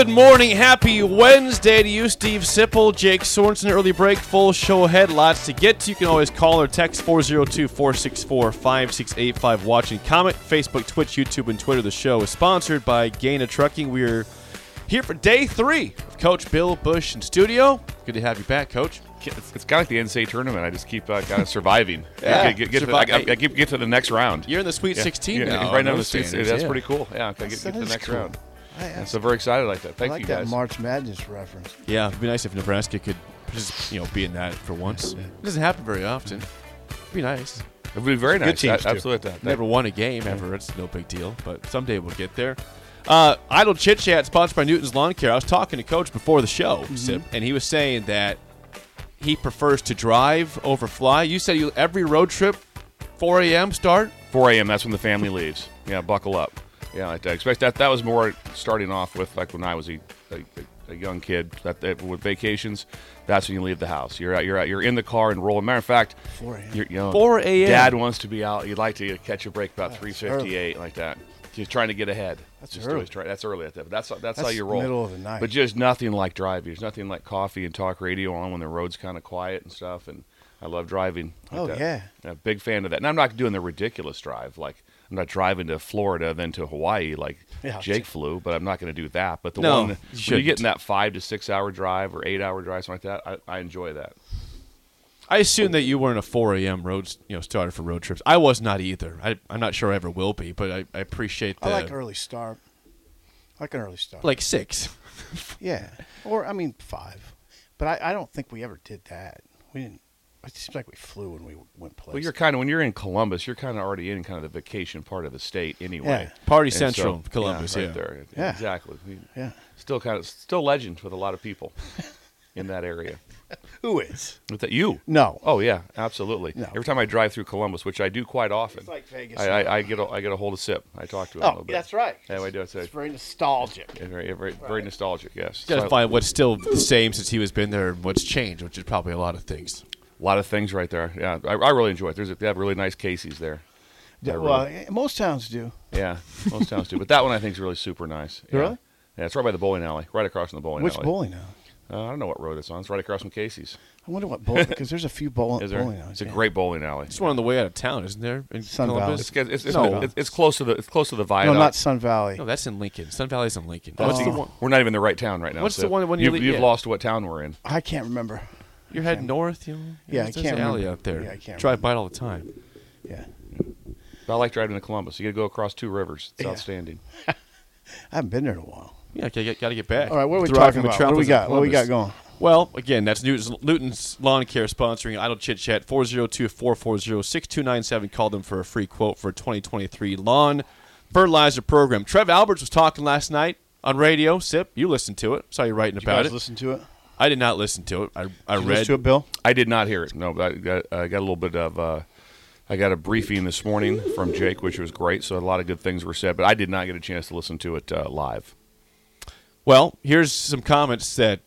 Good morning, happy Wednesday to you, Steve Sipple, Jake Sorensen. Early break, full show ahead. Lots to get to. You can always call or text 402 464 5685. Watching comment, Facebook, Twitch, YouTube, and Twitter. The show is sponsored by Gana Trucking. We're here for day three of Coach Bill Busch in studio. Good to have you back, Coach. It's, it's kind of like the NCAA tournament. I just keep uh, kind of surviving. Yeah. get, get, to the, I, I, I keep get to the next round. You're in the Sweet Yeah. 16 Yeah, now. Right now, the those Sweet- standards, that's yeah. pretty cool. Yeah, I get, get to the next cool. round. I, Yeah, so very excited like that. Thank I like you that guys. March Madness reference. Yeah, it'd be nice if Nebraska could just, you know, be in that for once. It doesn't happen very often. It'd be nice. It would be very Good nice. teams, too. Absolutely. That, Never won a game ever. It's no big deal, but someday we'll get there. Uh, Idle Chit Chat, sponsored by Newton's Lawn Care. I was talking to Coach before the show, Mm-hmm. Sip, and he was saying that he prefers to drive over fly. You said you every road trip, 4 a.m. start. 4 a.m. That's when the family leaves. Yeah, buckle up. Yeah, like that. Expect that. That was more starting off with like when I was a, a, a young kid. That, that with vacations, that's when you leave the house. You're out. You're out. You're in the car and rolling. Matter of fact, 4 a.m. you're, you know, 4 a.m.. Dad wants to be out. You'd like to catch a break about 3:58, like that. He's trying to get ahead. That's Just early. try- that's early at that. But that's that's, how you roll. middle of the night. But just nothing like driving. There's nothing like coffee and talk radio on when the road's kind of quiet and stuff. And I love driving. like Oh, that. yeah. a big fan of that. And I'm not doing the ridiculous drive. Like I'm not driving to Florida then to Hawaii like Yeah. Jake flew. But I'm not going to do that. But the No, one you when you get in that five to six hour drive or eight hour drive something like that, I, I enjoy that. I assume that you weren't a 4 a.m. road, you know, starter for road trips. I was not either. I, I'm not sure I ever will be, but I, I appreciate the I like early start. I like an early start. like six. yeah, or I mean five. But I, I don't think we ever did that. We didn't. It seems like we flew when we went places. Well, you're kind of when you're in Columbus, you're kind of already in kind of the vacation part of the state anyway. Yeah. Party And Central, so- Columbus, right yeah. there, Yeah. exactly. We- Yeah. still kind of still legend with a lot of people in that area. Who is? With that, you? No. Oh yeah, absolutely. No. Every time I drive through Columbus, which I do quite often, It's like Vegas. I, I, I get a, I get a hold of Sip. I talk to him. a Oh, little bit. that's right. Yeah, I do. It's, It's very nostalgic. very, very, very nostalgic. Yes. Got to So, find what's still the same since he was been there and what's changed, which is probably a lot of things. A lot of things right there. Yeah, I, I really enjoy it. There's a, they have really nice Casey's there. Yeah, I well, really- eh, most towns do. Yeah, most towns do, but that one I think is really super nice. Yeah. Really? Yeah, it's right by the bowling alley, right across from the bowling Which alley. bowling alley? Uh, I don't know what road it's on. It's right across from Casey's. I wonder what bowling because there's a few bowl, Is there? bowling alleys. It's a great bowling alley. It's one on the way out of town, isn't there? In Sun Columbus? It's, it's, it's, No. it's, it's close to the it's close to the viaduct. No, viaduct. not Sun Valley. No, that's in Lincoln. Sun Valley's in Lincoln. What's What's the the one? We're not even in the right town right now. What's the one when you you've, leave- you've yeah. lost what town we're in? I can't remember. You're heading north, you know? Yeah, I there's can't an alley remember. out there. Yeah, I can't Drive remember. by it all the time. Yeah, I like driving to Columbus. You got to go across two rivers. It's Yeah. outstanding. I haven't been there in a while. Yeah, got to get back. All right, what are we Thriving talking about? What do we of got? What do we got Columbus. going? Well, again, that's Newton's, Newton's Lawn Care sponsoring Idle Chit Chat 402-440-6297. Call them for a free quote for a 2023 lawn fertilizer program. Trev Alberts was talking last night on radio. Sip, you listened to it. Saw you writing Did you about guys it. listen to it? I did not listen to it. I, I Did you read. listen to it, Bill? I did not hear it. No, but I got, I got a little bit of. Uh, I got a briefing this morning from Jake, which was great. So a lot of good things were said, but I did not get a chance to listen to it uh, live. Well, here's some comments that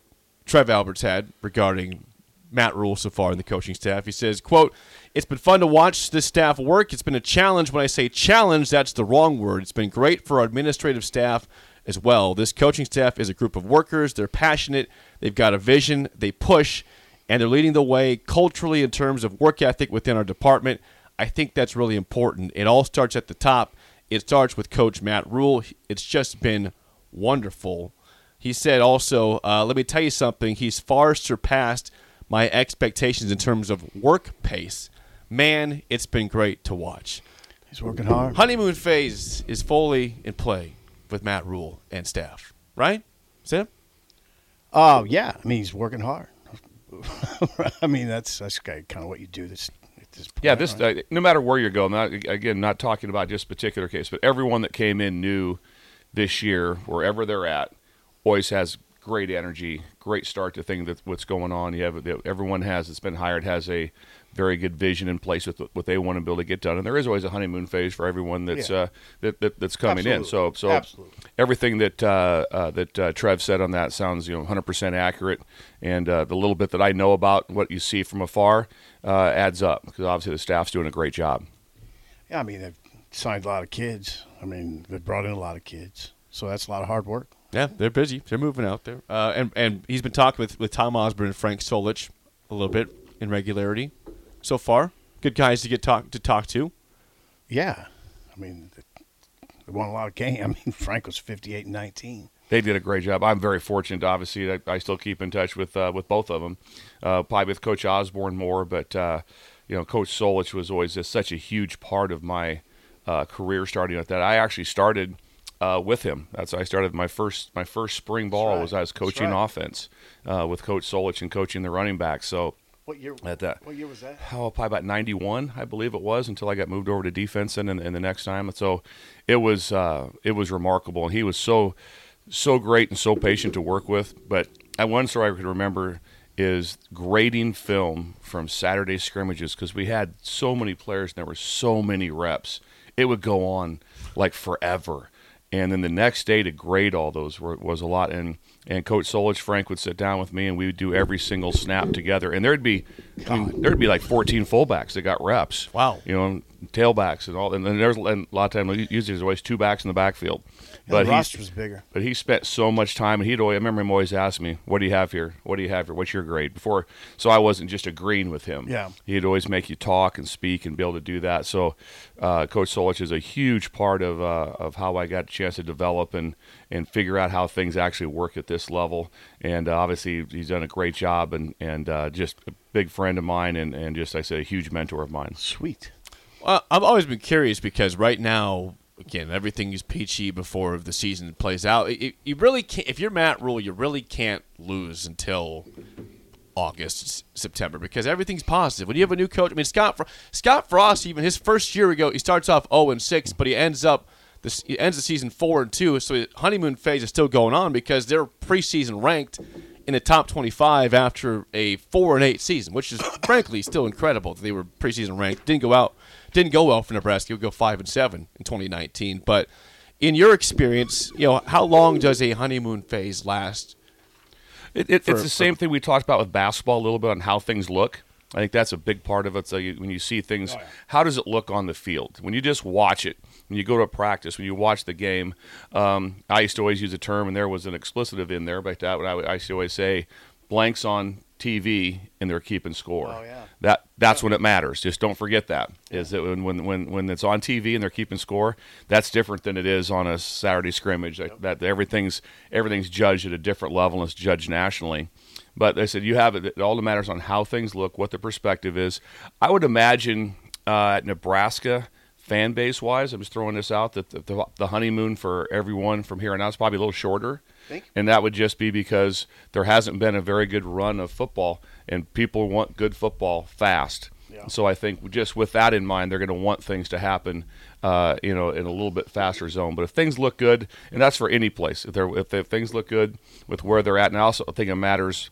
Trev Alberts had regarding Matt Rhule so far in the coaching staff. He says, "quote It's been fun to watch this staff work. It's been a challenge. When I say challenge, that's the wrong word. It's been great for our administrative staff." As well, this coaching staff is a group of workers. They're passionate. They've got a vision. They push, and they're leading the way culturally in terms of work ethic within our department. I think that's really important. It all starts at the top. It starts with Coach Matt Rhule. It's just been wonderful. He said also, uh, let me tell you something. He's far surpassed my expectations in terms of work pace. Man, it's been great to watch. He's working hard. Honeymoon phase is fully in play with Matt Rhule and staff, right? Sam? Oh yeah, I mean he's working hard. I mean that's that's kind of what you do this this point. Yeah, this right? uh, no matter where you go. Not, again, not talking about just particular case, but everyone that came in new this year, wherever they're at, always has great energy, great start to thing that what's going on. You have everyone has that's been hired has a very good vision in place with what they want to be able to get done, and there is always a honeymoon phase for everyone that's Yeah. uh, that, that that's coming in. So so Absolutely. everything that uh, uh, that uh, Trev said on that sounds you know 100% accurate, and uh, the little bit that I know about what you see from afar uh, adds up because obviously the staff's doing a great job. Yeah, I mean they've signed a lot of kids. I mean they've brought in a lot of kids, so that's a lot of hard work. Yeah, they're busy. They're moving out there. Uh, and and he's been talking with, with Tom Osborne and Frank Solich a little bit in regularity so far. Good guys to get talk to talk to. Yeah, I mean they won a lot of games. I mean Frank was fifty-eight and nineteen. They did a great job. I'm very fortunate. Obviously, I, I still keep in touch with uh, with both of them. Uh, probably with Coach Osborne more, but uh, you know, Coach Solich was always just such a huge part of my uh, career starting at that. I actually started uh, with him. That's I started my first my first spring ball right. was I was coaching right. offense uh, with Coach Solich and coaching the running back. So What year? at that. What year was that? Oh, probably about 91, I believe it was, until I got moved over to defense and, and the next time. So it was uh, it was remarkable. And he was so so great and so patient to work with. But uh, one story I could remember is grading film from Saturday scrimmages because we had so many players and there were so many reps. It would go on like forever. And then the next day to grade all those were, was a lot. And and Coach Solich Frank would sit down with me and we would do every single snap together. And there'd be I mean, there'd be like 14 fullbacks that got reps. Wow. You know, tailbacks and all. And then there's and a lot of time usually there's always two backs in the backfield. But But the roster was bigger. but he spent so much time, and he'd always, I remember him always ask me, "What do you have here? What do you have here? What's your grade?" Before, so I wasn't just agreeing with him. Yeah. he'd always make you talk and speak and be able to do that. So, uh, Coach Solich is a huge part of uh, of how I got a chance to develop and and figure out how things actually work at this level. And uh, obviously, he's done a great job, and and uh, just a big friend of mine, and and just like I said, a huge mentor of mine. Sweet. Well, I've always been curious because right now, again, everything is peachy before the season plays out. It, it- you really can't. If you're Matt Rhule, you really can't lose until August, S- September because everything's positive. When you have a new coach, I mean Scott Fro- Scott Frost, even his first year ago, he starts off 0 and 6, but he ends up this he ends the season 4 and 2. So the honeymoon phase is still going on because they're preseason ranked in the top 25 after a 4 and 8 season, which is frankly still incredible. that They were preseason ranked. Didn't go out didn't go well for Nebraska. It would go 5 and 7 in 2019, but in your experience, you know, how long does a honeymoon phase last? It, it, for- it's the same thing we talked about with basketball a little bit on how things look. I think that's a big part of it. So you, when you see things, how does it look on the field? When you just watch it, when you go to practice, when you watch the game, um, I used to always use a term, and there was an explicitive in there, but that I, would- I used to always say, blanks on TV and they're keeping score. Oh, yeah. That that's when it matters. Just don't forget that. Is that when, when when when it's on TV and they're keeping score, that's different than it is on a Saturday scrimmage. That, that everything's everything's judged at a different level and it's judged nationally. But they said you have it. It all matters on how things look, what the perspective is. I would imagine uh, at Nebraska fan base wise, I'm just throwing this out that the, the, the honeymoon for everyone from here on out is probably a little shorter. And that would just be because there hasn't been a very good run of football, and people want good football fast. Yeah. So I think just with that in mind, they're going to want things to happen, uh, you know, in a little bit faster zone. But if things look good, and that's for any place, if, they're, if, if things look good with where they're at, and I also think it matters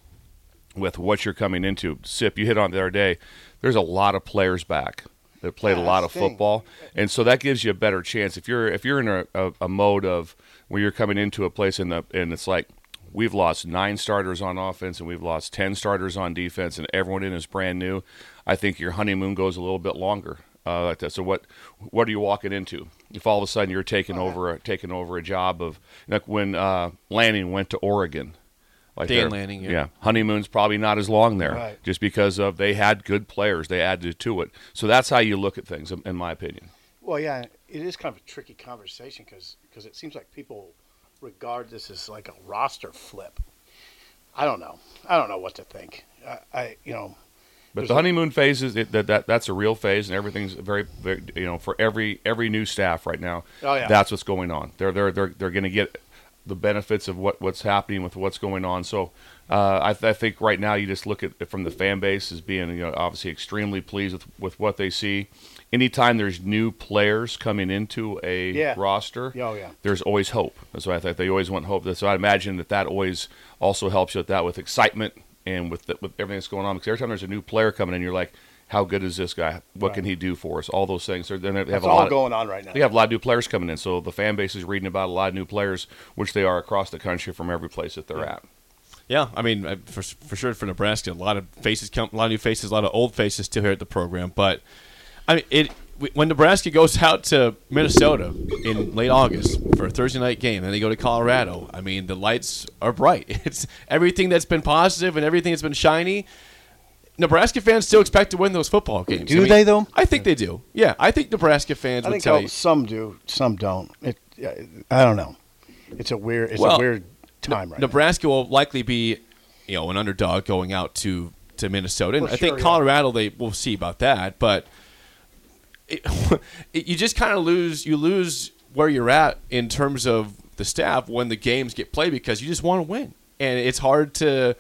with what you're coming into. Sip, you hit on the other day. There's a lot of players back that played Yeah, a lot of football, and so that gives you a better chance. If you're if you're in a, a, a mode of where you're coming into a place in the and it's like, we've lost nine starters on offense and we've lost ten starters on defense, and everyone in is brand new. I think your honeymoon goes a little bit longer. Uh, like that. So what what are you walking into? If all of a sudden you're taking over a, taking over a job of like when uh, Lanning went to Oregon, like Dan Lanning, yeah. honeymoon's probably not as long there, Right. just because of they had good players, they added to it. So that's how you look at things, in- my opinion. Well, yeah, it is kind of a tricky conversation because because it seems like people regard this as like a roster flip. I don't know. I don't know what to think. I, I you know, But the honeymoon phase is it, that, that that's a real phase, and everything's very, very you know for every every new staff right now. Oh, yeah. that's what's going on. They're they're they're they're going to get the benefits of what what's happening with what's going on. So uh, I, th- I think right now you just look at it from the fan base as being you know obviously extremely pleased with with what they see. Anytime there's new players coming into a Yeah. roster, Oh, yeah. there's always hope. That's why I think they always want hope. So I imagine that that always also helps you with that, with excitement and with the, with everything that's going on. Because every time there's a new player coming in, you're like, how good is this guy? What can he do for us? All those things. They're, they have that's a all lot of- going on right now. They have a lot of new players coming in, so the fan base is reading about a lot of new players, which they are across the country from every place that they're at. Yeah, I mean, for for sure for Nebraska, a lot of faces come, a lot of new faces, a lot of old faces still here at the program. But I mean, it when Nebraska goes out to Minnesota in late August for a Thursday night game, and they go to Colorado. I mean, the lights are bright. It's everything that's been positive and everything that's been shiny. Nebraska fans still expect to win those football games. Do I mean, they, though? I think they do. Yeah, I think Nebraska fans I would think tell oh, you. some do, some don't. It, I don't know. It's a weird. It's Well, a weird time right Nebraska will likely be, you know, an underdog going out to to Minnesota. And Well, I think sure, yeah. Colorado, they will see about that. But it, it, you just kind of lose. You lose where you're at in terms of the staff when the games get played because you just want to win, and it's hard to.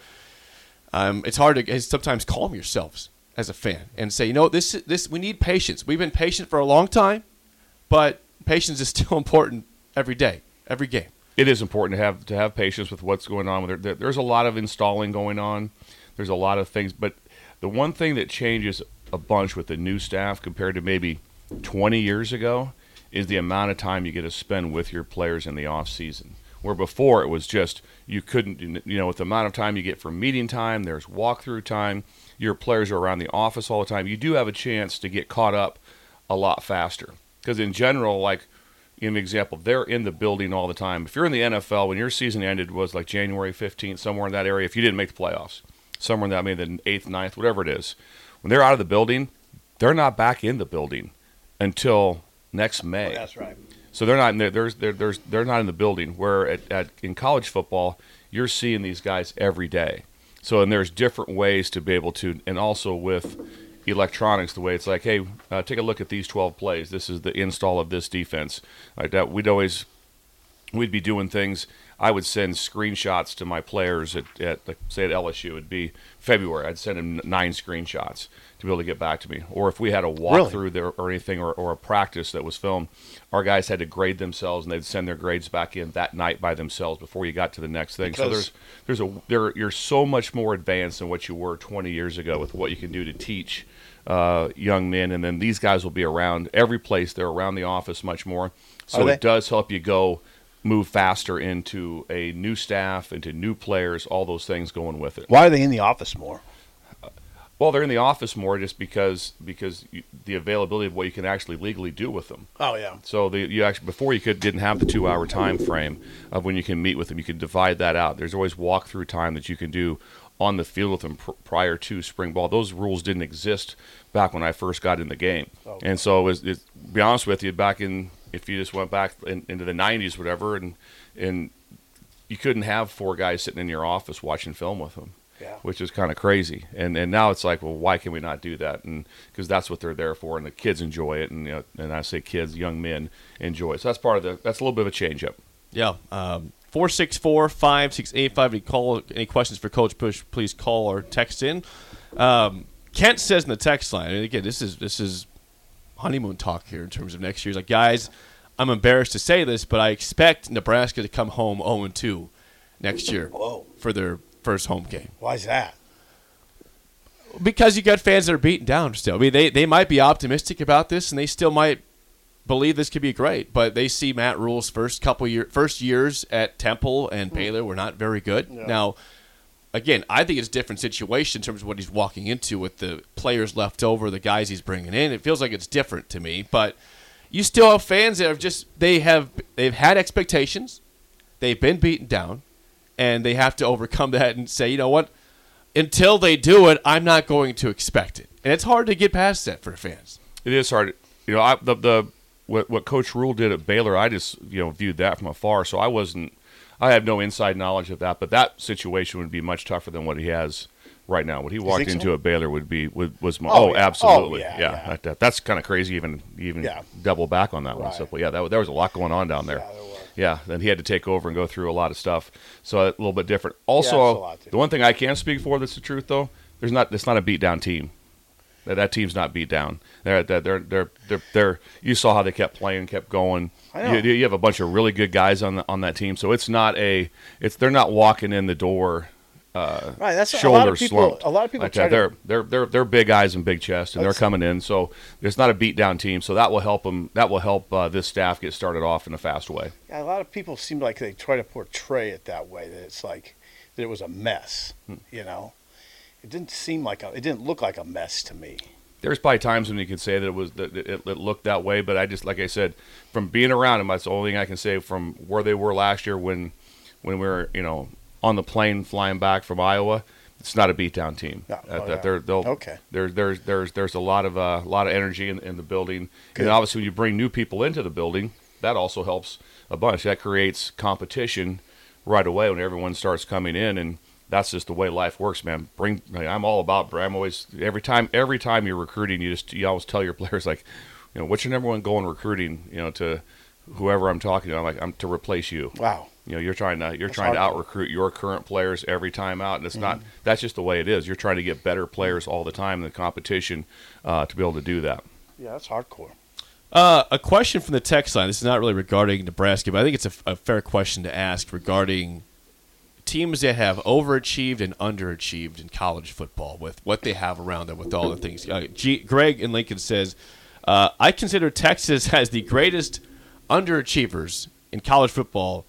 Um, it's hard to sometimes calm yourselves as a fan and say, you know, this this we need patience. We've been patient for a long time, but patience is still important every day, every game. it is important to have to have patience with what's going on. There, there, there's a lot of installing going on. There's a lot of things, but the one thing that changes a bunch with the new staff compared to maybe 20 years ago is the amount of time you get to spend with your players in the off season. Where before it was just you couldn't, you know, with the amount of time you get for meeting time, there's walkthrough time. Your players are around the office all the time. You do have a chance to get caught up a lot faster because in general, like in example, they're in the building all the time. If you're in the NFL, when your season ended was like January 15th, somewhere in that area, if you didn't make the playoffs, somewhere in that, maybe the eighth, ninth, whatever it is, when they're out of the building, they're not back in the building until next May. Oh, that's right. So they're not in there. There's they're, there's they're not in the building. Where at, at in college football, you're seeing these guys every day. So and there's different ways to be able to, and also with electronics, the way it's like, hey, uh, take a look at these 12 plays. This is the install of this defense. Like that, we'd always we'd be doing things. I would send screenshots to my players at, at like, say at LSU. It'd be February. I'd send them nine screenshots to be able to get back to me. Or if we had a walkthrough there or anything or, or a practice that was filmed, our guys had to grade themselves and they'd send their grades back in that night by themselves before you got to the next thing. so there's there's a there you're so much more advanced than what you were 20 years ago with what you can do to teach uh, young men, and then these guys will be around every place. They're around the office much more, so it does help you go move faster into a new staff, into new players, all those things going with it. Why are they in the office more? Well, they're in the office more just because because you, the availability of what you can actually legally do with them. Oh yeah. So the, you actually before you could didn't have the two hour time frame of when you can meet with them. You could divide that out. There's always walkthrough time that you can do on the field with them pr- prior to spring ball. Those rules didn't exist back when I first got in the game, oh. and so it was. It, be honest with you, back in if you just went back in, into the '90s, whatever, and and you couldn't have four guys sitting in your office watching film with them Yeah. which is kind of crazy. And and now it's like, well, why can we not do that? And because that's what they're there for, and the kids enjoy it, and you know, and I say kids, young men enjoy it. So that's part of the that's a little bit of a change up. Yeah. Um, 464 5685. Any call, any questions for Coach Busch, please call or text in. Um, Kent says in the text line, and again, this is this is honeymoon talk here in terms of next year. He's like, guys, I'm embarrassed to say this, but I expect Nebraska to come home 0 2 next year Whoa. for their first home game. Why is that? Because you got fans that are beaten down still. I mean, they, they might be optimistic about this, and they still might believe this could be great, but they see Matt Rhule's first couple year first years at Temple and hmm. Baylor were not very good. Now, again, I think it's a different situation in terms of what he's walking into with the players left over, the guys he's bringing in. It feels like it's different to me, but you still have fans that have just they have they've had expectations, they've been beaten down, and they have to overcome that and say, you know what, until they do it, I'm not going to expect it, and it's hard to get past that for fans. It is hard. You know, I, the the what what Coach Rhule did at Baylor, I just you know viewed that from afar, so I wasn't. I have no inside knowledge of that, but that situation would be much tougher than what he has right now. What he walked think so? into at Baylor would be would, was Oh, oh, yeah. Oh, absolutely Oh, yeah, yeah. yeah. That, that- that's kind of crazy even even double back on that one. Right. So, but yeah, that, there was a lot going on down there. Yeah, there was. Yeah, then he had to take over and go through a lot of stuff, so a little bit different. Also, the one thing I can speak for that's the truth though, there's not it's not a beat down team. That, that team's not beat down. They're, they're, they're, they're, they're, they're, you saw how they kept playing, kept going. I know. You, you have a bunch of really good guys on the, on that team, so it's not a, it's they're not walking in the door uh, Right, that's a lot shoulder of people. slumped. A lot of people like try that. to They're they're they're they're big eyes and big chest, and they're coming in. So it's not a beat down team. So that will help them. That will help uh, this staff get started off in a fast way. Yeah, a lot of people seem like they try to portray it that way that it's like that it was a mess. Hmm. You know, it didn't seem like a. It didn't look like a mess to me. There's probably times when you could say that it was that it, it looked that way, but I just like I said, from being around them, that's the only thing I can say from where they were last year when when we were you know on the plane flying back from Iowa. It's not a beat down team. No. Uh, Oh, yeah. they're, they'll, Okay. There's there's there's there's a lot of uh, lot of energy in, in the building, Good. and obviously when you bring new people into the building, that also helps a bunch. That creates competition right away when everyone starts coming in, and that's just the way life works, man. Bring I mean, I'm all about. I'm always every time every time you're recruiting, you just you always tell your players like, you know, what's your number one goal in recruiting? You know, to whoever I'm talking to, I'm like I'm to replace you. Wow. You know, you're trying to you're That's trying to hardcore. out recruit your current players every time out, and it's not. That's just the way it is. You're trying to get better players all the time in the competition uh, to be able to do that. Yeah, that's hardcore. Uh, a question from the text line. This is not really regarding Nebraska, but I think it's a, a fair question to ask regarding teams that have overachieved and underachieved in college football with what they have around them, with all the things. Uh, G- Greg in Lincoln says, uh, I consider Texas has the greatest underachievers in college football.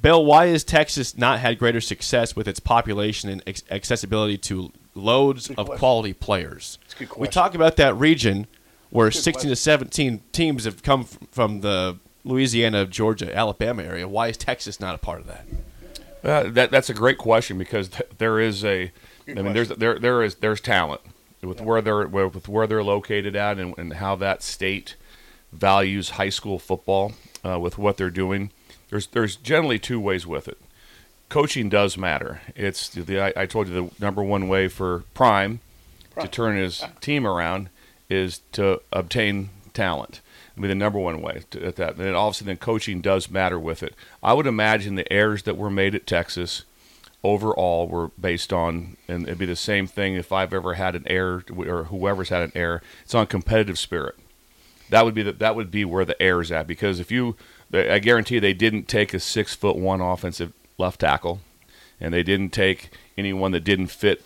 Bill, why has Texas not had greater success with its population and ex- accessibility to loads of question. quality players? We talk about that region where Good 16 to 17 teams have come from the Louisiana, Georgia, Alabama area. Why is Texas not a part of that? Uh, that that's a great question because th- there is a, I mean, there's there there is there's talent with where they're where, with where they're located at and, and how that state values high school football uh, with what they're doing. There's there's generally two ways with it. Coaching does matter. It's the I, I told you the number one way for Prime, to turn his team around is to obtain talent. I mean, the number one way to, at that. And obviously, then coaching does matter with it. I would imagine the errors that were made at Texas overall were based on, and it'd be the same thing if I've ever had an error or whoever's had an error. It's on competitive spirit. That would be the, that would be where the error's at because if you, I guarantee they didn't take a six foot one offensive left tackle, and they didn't take anyone that didn't fit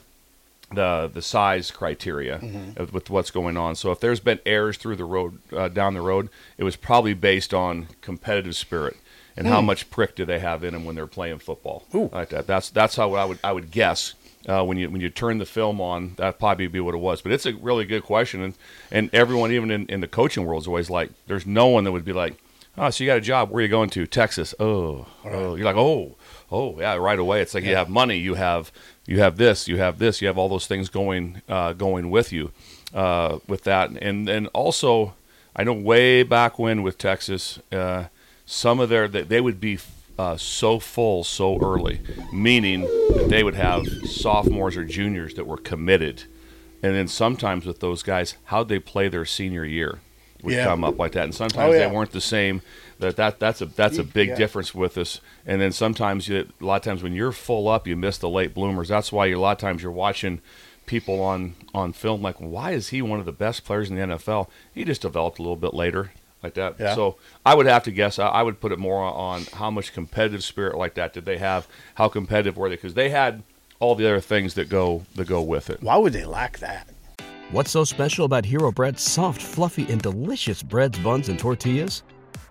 the the size criteria of- with what's going on. So if there's been errors through the road uh, down the road, it was probably based on competitive spirit and how much prick do they have in them when they're playing football. Like that. That's that's how I would I would guess. Uh, when you when you turn the film on, that probably be what it was. But it's a really good question, and and everyone, even in, in the coaching world, is always like, there's no one that would be like, oh, so you got a job? Where are you going to? Texas. Oh, oh. You're like, oh, oh, yeah, right away. It's like you have money, you have you have this, you have this, you have all those things going uh, going with you uh, with that, and and also, I know way back when with Texas, uh, some of their they, they would be uh, so full so early, meaning that they would have sophomores or juniors that were committed, and then sometimes with those guys, how'd they play their senior year would Yeah. come up like that, and sometimes Oh, yeah. they weren't the same. That that that's a that's a big Yeah. difference with us. And then sometimes you, a lot of times when you're full up, you miss the late bloomers. That's why you, a lot of times you're watching people on on film like, why is he one of the best players in the NFL? He just developed a little bit later like that. Yeah. So I would have to guess. I, I would put it more on how much competitive spirit like that did they have? How competitive were they? Because they had all the other things that go that go with it. Why would they lack that? What's so special about Hero Bread's soft, fluffy, and delicious breads, buns, and tortillas?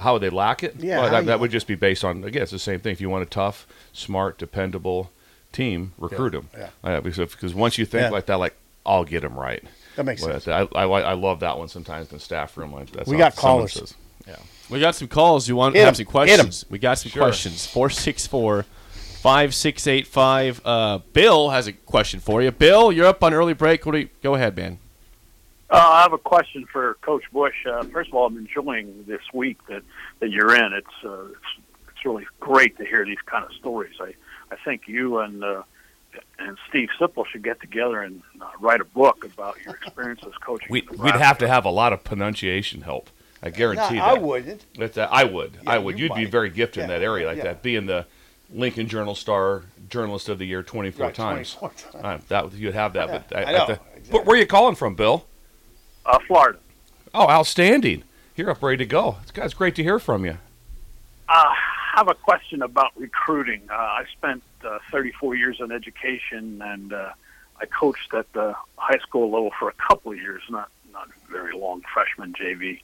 How would they lack it? Yeah, Well, that, that would just be based on again. It's the same thing. If you want a tough, smart, dependable team, recruit them. yeah. Uh, because, because once you think Yeah. like that, like I'll get them right. That makes Well, sense. I, I, I love that one sometimes in the staff room. Like that's We got someone callers. says. Yeah. We got some calls. You want Hit have 'em. some questions? We got some Sure. questions. 464 5685. Uh, Bill has a question for you. Bill, you're up on early break. What do you, go ahead, man. Uh, I have a question for Coach Busch. Uh, first of all, I'm enjoying this week that, that you're in. It's, uh, it's it's really great to hear these kind of stories. I, I think you and uh, and Steve Sipple should get together and uh, write a book about your experiences coaching. We, we'd have to have a lot of pronunciation help. I guarantee No, that. I wouldn't. That's a, I would. Yeah, I would. you You'd be very gifted in that area like yeah. that. Being the Lincoln Journal Star Journalist of the Year 24 Right, times. 24 times. Uh, that you'd have that. Yeah, but I, I know, the- exactly. But where are you calling from, Bill? Uh, Florida. Oh, outstanding. You're up ready to go. It's, it's great to hear from you. Uh, I have a question about recruiting. Uh, I spent uh, 34 years in education, and uh, I coached at the high school level for a couple of years, not not very long, freshman JV.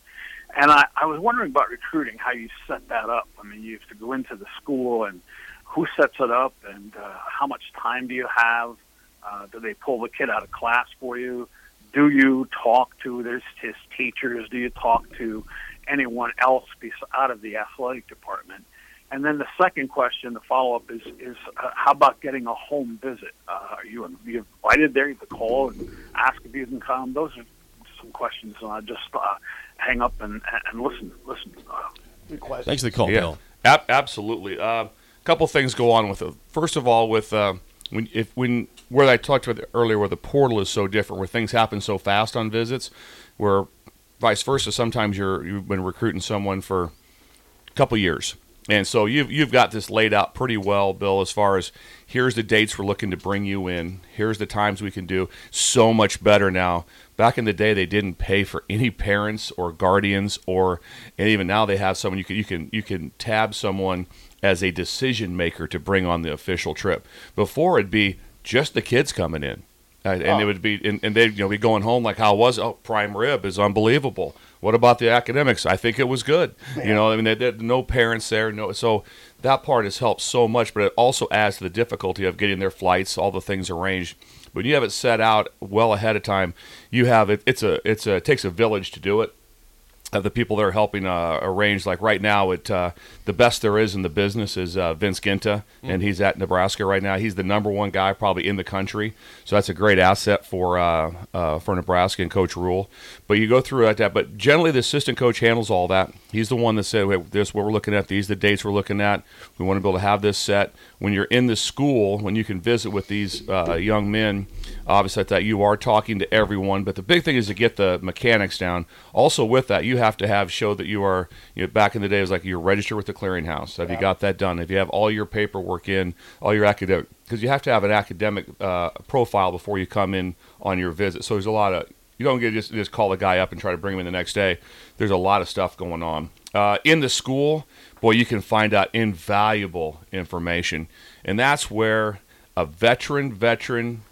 And I, I was wondering about recruiting, how you set that up. I mean, you have to go into the school, and who sets it up, and uh, how much time do you have? Uh, do they pull the kid out of class for you? Do you talk to his, his teachers? Do you talk to anyone else bes- out of the athletic department? And then the second question, the follow up is is uh, how about getting a home visit? Uh, are you, you invited there? You have to call and ask if you can come. Those are some questions, and I just uh, hang up and and listen. Listen. Uh, Good question. Thanks for the call, yeah, Bill. Ab- absolutely. A uh, couple things go on with it. First of all, with uh, when if when where I talked about earlier, where the portal is so different, where things happen so fast on visits, where vice versa. Sometimes you're you've been recruiting someone for a couple years. And so you've you've got this laid out pretty well, Bill, as far as here's the dates we're looking to bring you in. Here's the times we can do. So much better now. Back in the day, they didn't pay for any parents or guardians, or and even now they have someone you can you can you can tab someone as a decision maker to bring on the official trip. Before it'd be just the kids coming in, uh, and it would be and, and they'd you know be going home like how was it? oh prime rib is unbelievable. What about the academics? I think it was good. You know, I mean, they, they, no parents there, no. So that part has helped so much, but it also adds to the difficulty of getting their flights, all the things arranged. When you have it set out well ahead of time, you have it. It's a it's a it takes a village to do it. Of the people that are helping uh, arrange, like right now, it uh, the best there is in the business is uh, Vince Ginta, and he's at Nebraska right now. He's the number one guy probably in the country, so that's a great asset for uh, uh, for Nebraska and Coach Rhule. But you go through like that. But generally, the assistant coach handles all that. He's the one that said, "Wait, "This is what we're looking at. These are the dates we're looking at. We want to be able to have this set." When you're in the school, when you can visit with these uh, young men, obviously that you are talking to everyone. But the big thing is to get the mechanics down. Also, with that, you have to have show that you are. You know, back in the day, it was like you're registered with the clearinghouse. Have you got that done? If you have all your paperwork in, all your academic, because you have to have an academic uh, profile before you come in on your visit. So there's a lot of you don't get just just call the guy up and try to bring him in the next day. There's a lot of stuff going on uh, in the school. Boy, you can find out invaluable information, and that's where a veteran veteran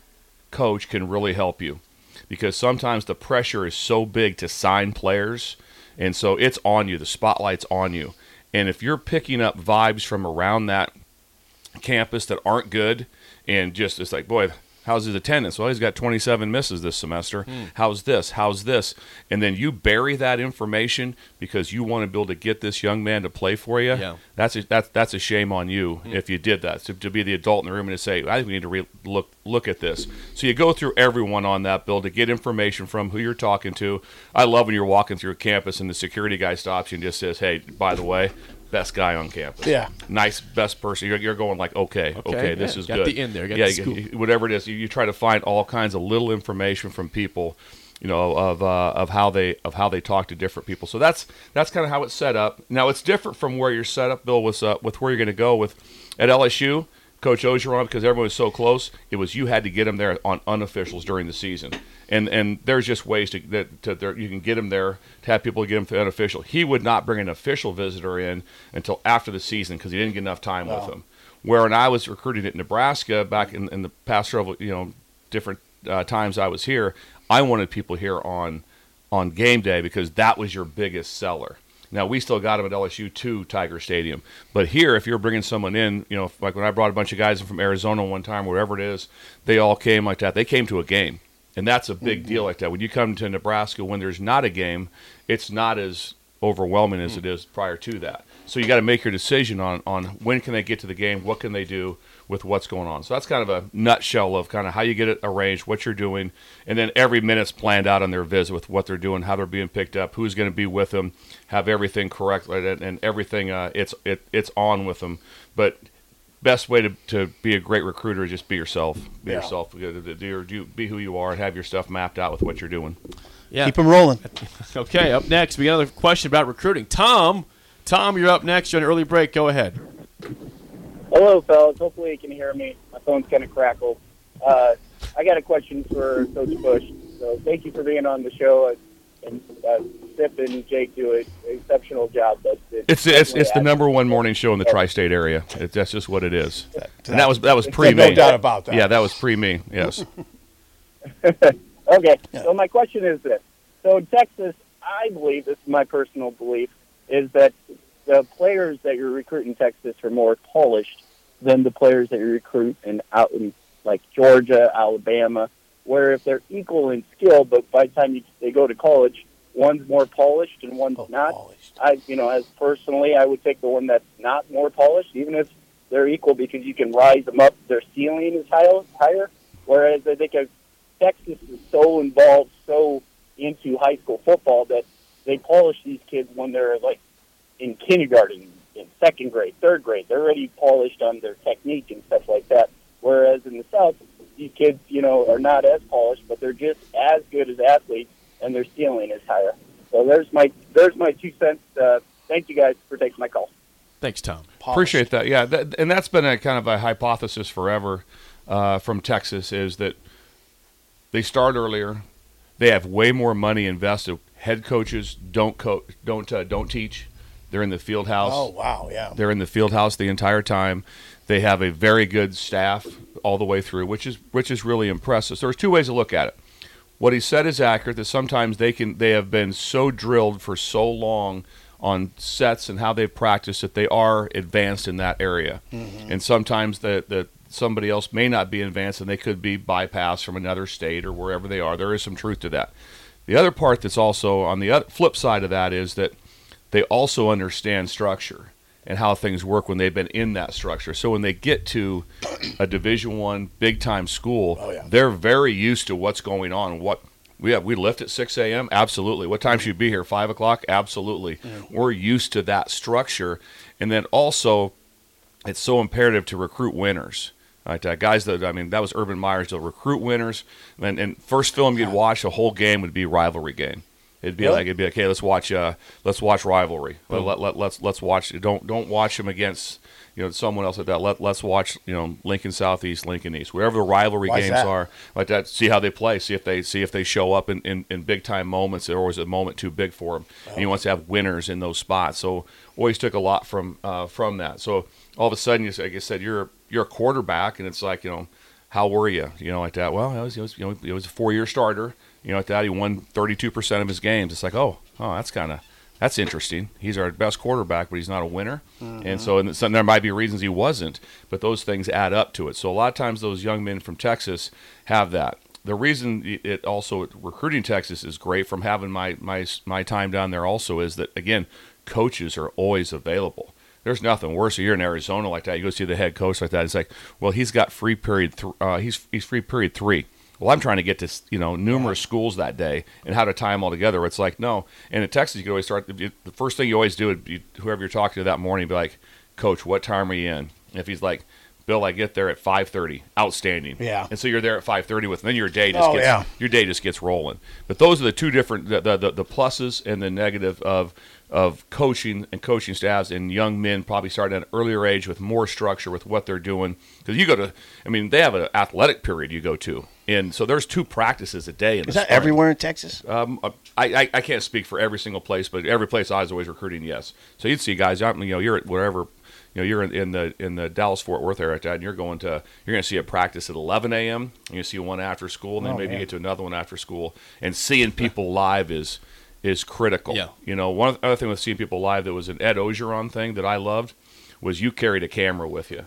coach can really help you. Because sometimes the pressure is so big to sign players and so it's on you. The spotlight's on you. And if you're picking up vibes from around that campus that aren't good and just it's like boy How's his attendance? Well, he's got 27 misses this semester. Hmm. How's this? How's this? And then you bury that information because you want to be able to get this young man to play for you. Yeah. That's a, that's that's a shame on you hmm. if you did that. To, to be the adult in the room and to say, I think we need to re- look look at this. So you go through everyone on that bill to get information from who you're talking to. I love when you're walking through campus and the security guy stops you and just says, "Hey, by the way." Best guy on campus. Yeah. Nice, best person. You're, you're going like, okay, okay, this yeah. is Got good. the in there, got yeah, the whatever it is, you, you try to find all kinds of little information from people, you know, of uh, of how they of how they talk to different people. So that's that's kind of how it's set up. Now it's different from where you're set up, Bill, with uh, with where you're going to go with at LSU. Coach Orgeron, because everyone was so close, it was you had to get them there on unofficials during the season, and and there's just ways to that to there, you can get them there to have people get them for unofficial. He would not bring an official visitor in until after the season because he didn't get enough time with them. Where when I was recruiting at Nebraska back in, in the past several you know different uh, times I was here, I wanted people here on on game day because that was your biggest seller. Now we still got them at LSU to Tiger Stadium, but here, if you're bringing someone in, you know, like when I brought a bunch of guys in from Arizona one time, wherever it is, they all came like that. They came to a game, and that's a big deal mm-hmm. like that. When you come to Nebraska when there's not a game, it's not as overwhelming as it mm. is prior to that. So you got to make your decision on on when can they get to the game, what can they do with what's going on. So that's kind of a nutshell of kind of how you get it arranged, what you're doing, and then every minute's planned out on their visit with what they're doing, how they're being picked up, who's going to be with them, have everything correct, and, and everything uh, it's it, it's on with them. But best way to, to be a great recruiter is just be yourself. Be Yeah. yourself. Do, do, be who you are and have your stuff mapped out with what you're doing. Yeah. Keep them rolling. Okay, up next, we got another question about recruiting. Tom, Tom, you're up next. You're on an early break. Go ahead. Hello, fellas. Hopefully you can hear me. My phone's kind of crackled. Uh, I got a question for Coach Busch. So thank you for being on the show. And uh, Sip and Jake do an exceptional job. But It's it's, it's the number one morning show in the tri-state area. It, that's just what it is. And that was that was There's pre no me. doubt about that. Yeah, that was pre me. Yes. okay. So my question is this: So in Texas, I believe this is my personal belief is that the players that you recruit in Texas are more polished than the players that you recruit in out in like Georgia, Alabama, where if they're equal in skill, but by the time you, they go to college, one's more polished and one's oh, not. I, you know, as personally, I would take the one that's not more polished, even if they're equal, because you can rise them up. Their ceiling is higher. Higher. Whereas I think Texas is so involved, so into high school football that they polish these kids when they're like in kindergarten, in second grade, third grade. They're already polished on their technique and stuff like that. Whereas in the South, these kids, you know, are not as polished, but they're just as good as athletes, and their ceiling is higher. So there's my there's my two cents. Uh, thank you guys for taking my call. Thanks, Tom. Appreciate that. Yeah, that, and that's been a kind of a hypothesis forever uh, from Texas is that they start earlier, they have way more money invested. Head coaches don't co- don't uh, don't teach. They're in the field house. Oh wow, yeah. They're in the field house the entire time. They have a very good staff all the way through, which is which is really impressive. So there's two ways to look at it. What he said is accurate. That sometimes they can they have been so drilled for so long on sets and how they've practiced that they are advanced in that area. Mm-hmm. And sometimes that that somebody else may not be advanced and they could be bypassed from another state or wherever they are. There is some truth to that. The other part that's also on the other, flip side of that is that they also understand structure and how things work when they've been in that structure. So when they get to a Division One big time school, they're very used to what's going on. What we have, we lift at six a.m. Absolutely. What time should you be here? Five o'clock. Absolutely. We're used to that structure, and then also, it's so imperative to recruit winners. Right, uh, guys that I mean, that was Urban Meyer's. They'll recruit winners, and, and first film you'd watch a whole game would be rivalry game. It'd be Really? like it'd be like, hey, let's watch uh, let's watch rivalry. Let, let, let, let's let's watch. Don't don't watch them against you know someone else like that. Let let's watch you know Lincoln Southeast, Lincoln East, wherever the rivalry Why's games that? are like that. See how they play. See if they see if they show up in, in, in big time moments, or is a moment too big for them? And he wants to have winners in those spots. So always took a lot from uh, from that. So all of a sudden, you like I said, you're you're a quarterback, and it's like you know how were you? You know, like that. Well, it was, was you know, it was a four year starter. You know, like that. He won 32% of his games. It's like, oh, oh, that's kind of That's interesting. He's our best quarterback, but he's not a winner. Mhm. And so, and so there might be reasons he wasn't, but those things add up to it. So a lot of times those young men from Texas have that. The reason it- it also recruiting Texas is great from having my my my time down there also is that again, coaches are always available. There's nothing worse. You're in Arizona like that. You go see the head coach like that. It's like, well, he's got free period. Th- uh, he's he's free period three. Well, I'm trying to get to you know numerous schools that day and how to tie them all together. It's like no. And in Texas, you can always start. The first thing you always do would be whoever you're talking to that morning, be like, Coach, what time are you in? And if he's like, Bill, I get there at 5:30. Outstanding. Yeah. And so you're there at 5:30 with, then your day just Oh, gets yeah. your day just gets rolling. But those are the two different the the, the, the pluses and the negative of of coaching and coaching staffs and young men probably starting at an earlier age with more structure with what they're doing because you go to I mean they have an athletic period you go to and so there's two practices a day in Is that spring. everywhere in Texas? Um, I, I I can't speak for every single place, but every place I was always recruiting, yes. So you'd see guys, you know, you're at wherever, you know, you're in, in the in the Dallas Fort Worth area, and you're going to you're going to see a practice at 11 a.m. and you see one after school, and then Oh, maybe man. you get to another one after school, and seeing people live is is critical. Yeah. You know, one other thing with seeing people live that was an Ed Orgeron thing that I loved was you carried a camera with you,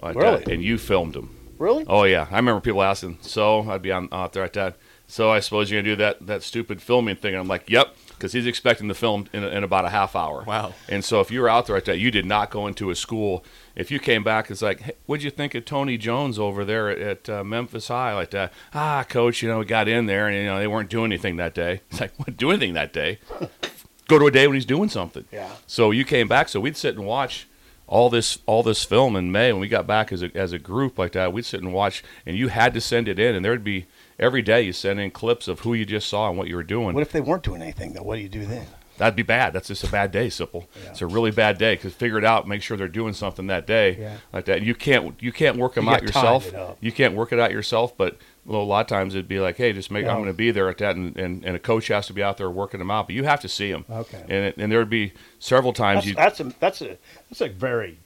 like that, Really? and you filmed them. Really? Oh yeah, I remember people asking. So I'd be on out there at that. So I suppose you're gonna do that that stupid filming thing. And I'm like, yep, because he's expecting the film in, in about a half hour. Wow. And so if you were out there at that, you did not go into a school. If you came back, it's like, hey, what'd you think of Tony Jones over there at, at uh, Memphis High? Like that. Ah, coach, you know, we got in there and you know they weren't doing anything that day. It's like, what? Do anything that day? go to a day when he's doing something. Yeah. So you came back, so we'd sit and watch all this all this film in May when we got back as a as a group like that. We'd sit and watch, and you had to send it in, and there'd be every day you send in clips of who you just saw and what you were doing. What if they weren't doing anything though? What do you do then? That'd be bad. That's just a bad day, simple. It's a really bad day because figure it out. Make sure they're doing something that day Yeah. like that. You can't you can't work them You out yourself. You can't work it out yourself. But well, a lot of times it'd be like, hey, just make. Yeah. I'm going to be there at that, and, and, and a coach has to be out there working them out. But you have to see them. Okay. And it, and there'd be several times That's, you. that's a that's a that's a very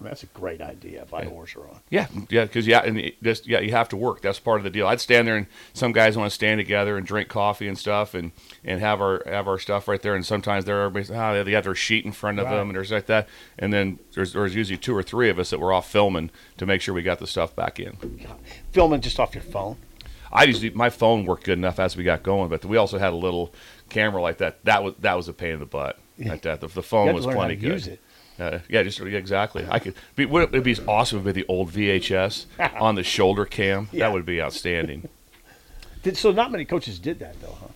I mean, that's a great idea by Orgeron. Yeah, yeah, because yeah, and just yeah, you have to work. That's part of the deal. I'd stand there, and some guys want to stand together and drink coffee and stuff, and and have our have our stuff right there. And sometimes there everybody's ah, they have their sheet in front of Right. them, and there's like that. And then there's there's usually two or three of us that were off filming to make sure we got the stuff back in. Filming just off your phone. I usually my phone worked good enough as we got going, but we also had a little camera like that. That was that was a pain in the butt. Like that, the, the phone was plenty good. It. Uh, yeah, just yeah, exactly. I could. Be, would it be awesome if it be the old VHS on the shoulder cam? Yeah. That would be outstanding. Did, so not many coaches did that though, huh?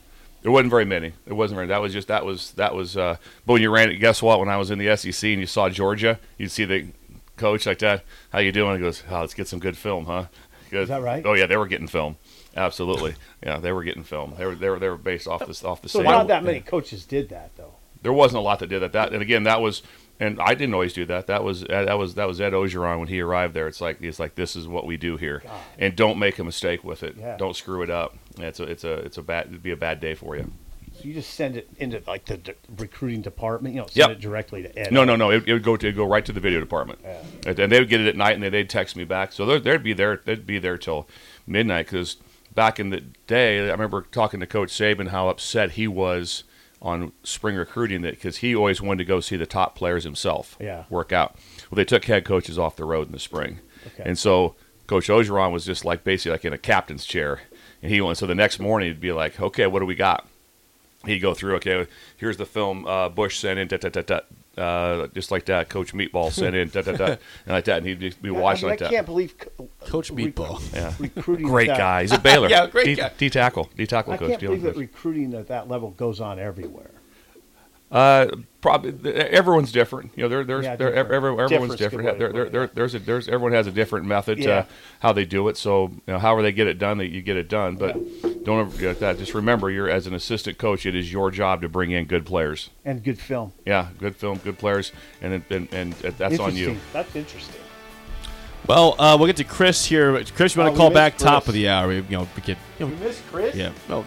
There wasn't very many. There wasn't very. That was just that was that was. Uh, but when you ran it, guess what? When I was in the SEC and you saw Georgia, you'd see the coach like that. How you doing? He goes, oh, let's get some good film, huh? Goes, Is that right? Oh yeah, they were getting film. Absolutely. yeah, they were getting film. They were they were they were based off this off the So same. not that many coaches did that though. there wasn't a lot that did that. That and again, that was, and I didn't always do that. That was uh, that was that was Ed Orgeron when he arrived there. It's like it's like this is what we do here, and don't make a mistake with it. Yeah. Don't screw it up. It's a it's a it's a bad it'd be a bad day for you. So you just send it into like the d- recruiting department, you know, send Yep. it directly to Ed. No, no, no. It, it would go to it'd go right to the video department, and, and they would get it at night, and they, they'd text me back. So they'd be there. They'd be there till midnight because back in the day, I remember talking to Coach Saban how upset he was on spring recruiting that because he always wanted to go see the top players himself Yeah. work out. Well, they took head coaches off the road in the spring, Okay. and so Coach Orgeron was just like basically like in a captain's chair, and he went. So the next morning he'd be like, "Okay, what do we got?" He'd go through. Okay, here's the film uh, Busch sent in. Da, da, da, da, uh, just like that, Coach Meatball sent in, da, da, da, and like that, and he'd be, be God, watching I, like I that. can't believe co- Coach rec- Meatball. Yeah. recruiting. Great that- guy. He's a Baylor. Yeah, great D, guy. D tackle. D tackle I coach. can't believe that coach. recruiting at that level goes on everywhere. Uh, probably everyone's different. You know, there, there's Yeah, there, different. every, everyone's Different's different. There, there, there, there's a, there's everyone has a different method Yeah. to how they do it. So you know, however they get it done, that you get it done. But don't ever forget that. Just remember, you're as an assistant coach, it is your job to bring in good players. And good film. Yeah, good film, good players, and and and, that's on you. That's interesting. Well, uh, we'll get to Chris here. Chris, you want Oh, to call back missed top of the hour? You know, we get, you know, You missed Chris? yeah. No,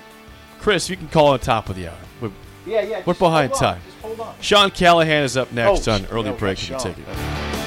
Chris, you can call on top of the hour. We're, Yeah, yeah. we're behind hold on, time. Just hold on. Sean Callahan is up next Oh, on early no, break. You can take it.